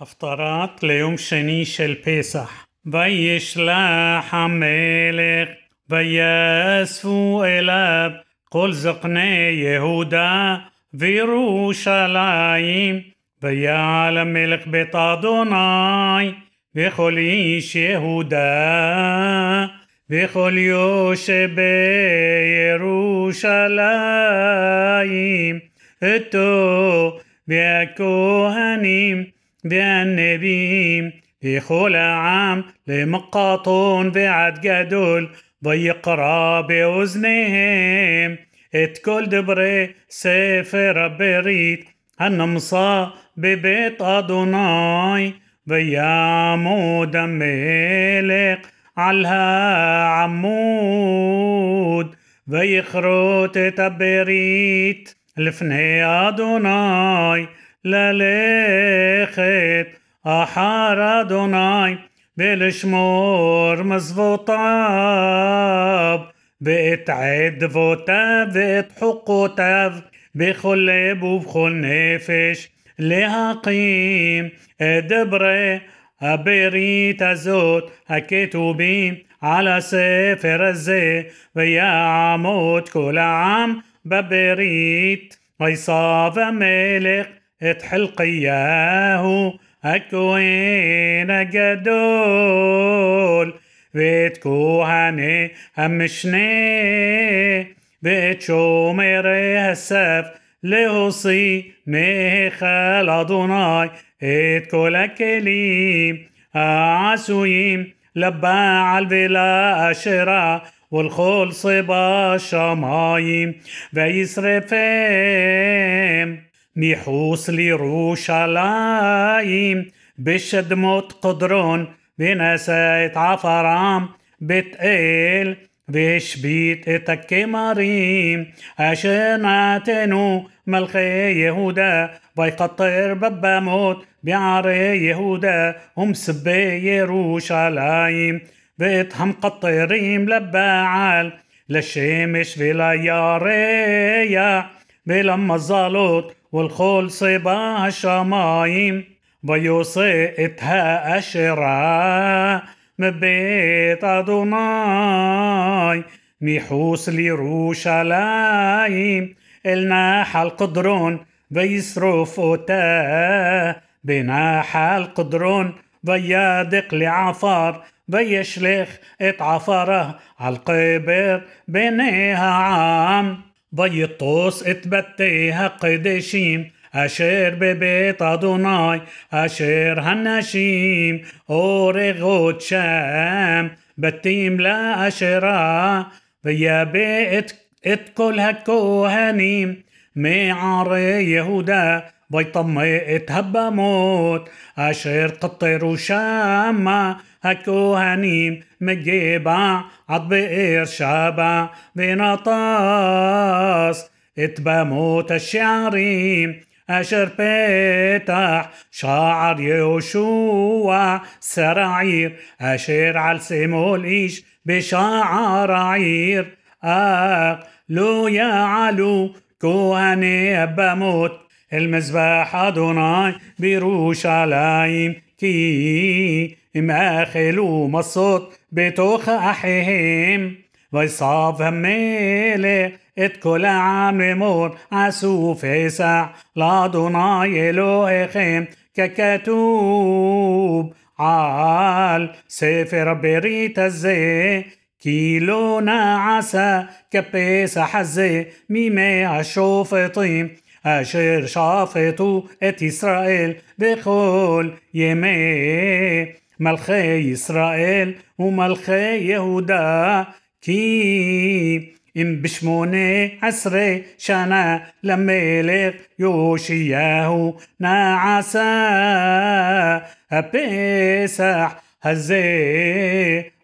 הפטרת ליום שני של פסח. וישלח המלך ויאספו אליו כל זקני יהודה וירושלים ויעל המלך בית אדוני וכל איש יהודה וכל יושבי ירושלים איתו והכהנים והנביאים וכל העם למקטון ועד גדול ויקרא באוזניהם את כל דברי ספר הברית הנמצא בבית אדוני ויעמוד המלך על העמוד ויכרות את הברית לפני אדוני ללכת אחר אדוני ולשמור מזוותיו ואת עדבותיו ואת חוקותיו בכל לב ובכל נפש להקים את דברי הברית הזאת הכתובים על הספר הזה ויעמוד כל העם בברית ויסב המלך اتحلق إياه أكوين بيتكو بتكوهني همشني بتشومر هسف لهوصي ميخال أدوناي اتكول لكليم اعسويم لباع البلا أشرا. والخلص باشا مايم بيسرفين. מחוץ לירושלים בשדמות קדרון ונשא את עפרם בית אל והשבית את הכמרים אשר נתנו מלכי יהודה ויקטר בבמות בערי יהודה ומסבי ירושלים ואת המקטרים לבעל לשמש ולירח ולמזלות ולכל صبا השמיים ויוצא את האשרה מבית אדוני מחוץ לירושלים אל נחל קדרון וישרוף אותה בנחל קדרון וידק לעפר וישלך את עפרה על קבר בני העם ויטוס את בתי הקדשים אשר בבית אדוני אשר הנשים אורגות שם בתים לאשרה ויבא את, את כל הכהנים מערי יהודה بيطمئت هبة موت. أشير قطر وشامة. هكوهنيم مجيبع عطبئير شابع بنطاس اتبموت الشعريم. أشر بيتح شاعر يوشوع. سرعير أشير على سيمول إيش بشعر عير. أق لو يا علو. كوهني بموت כהני הבמות אל מזבח אדוני בירושלים כי אם אכלו מסות בתוך אחיהם ויסב המלך את כל העם לאמור עשו פסח לאדוני אלוהיכם ככתוב על ספר הברית הזה כי לא נעשה כפסח הזה מימי השופטים אשר שפטו את ישראל בכל ימי מלכי ישראל ומלכי יהודה כי אם בשמונה עשרה שנה למלך יאשיהו נעשה הפסח הזה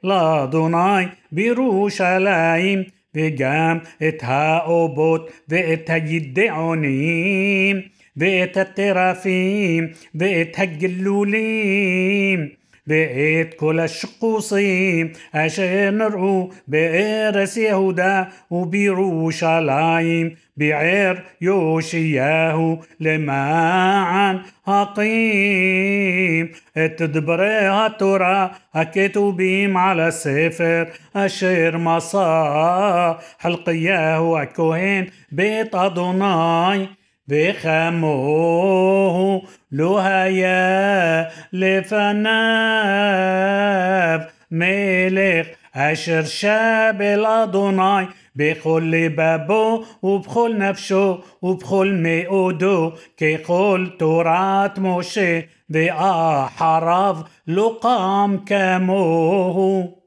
לאדוני בירושלים וגם את האובות ואת הידעונים ואת הטרפים ואת הגלולים ואת כל השקוסים אשר נראו בארץ יהודה ובירושלים בער יאשיהו למען הקין וקוראים את דברי התורה הכתובים על הספר אשר מסר חלקיהו הכהן בית אדוני וכמוהו לא היה לפניו מלך אשר שב אל אדוני בכל לבבו ובכל נפשו ובכל מאודו ככל תורת משה ואחריו לא קם כמוהו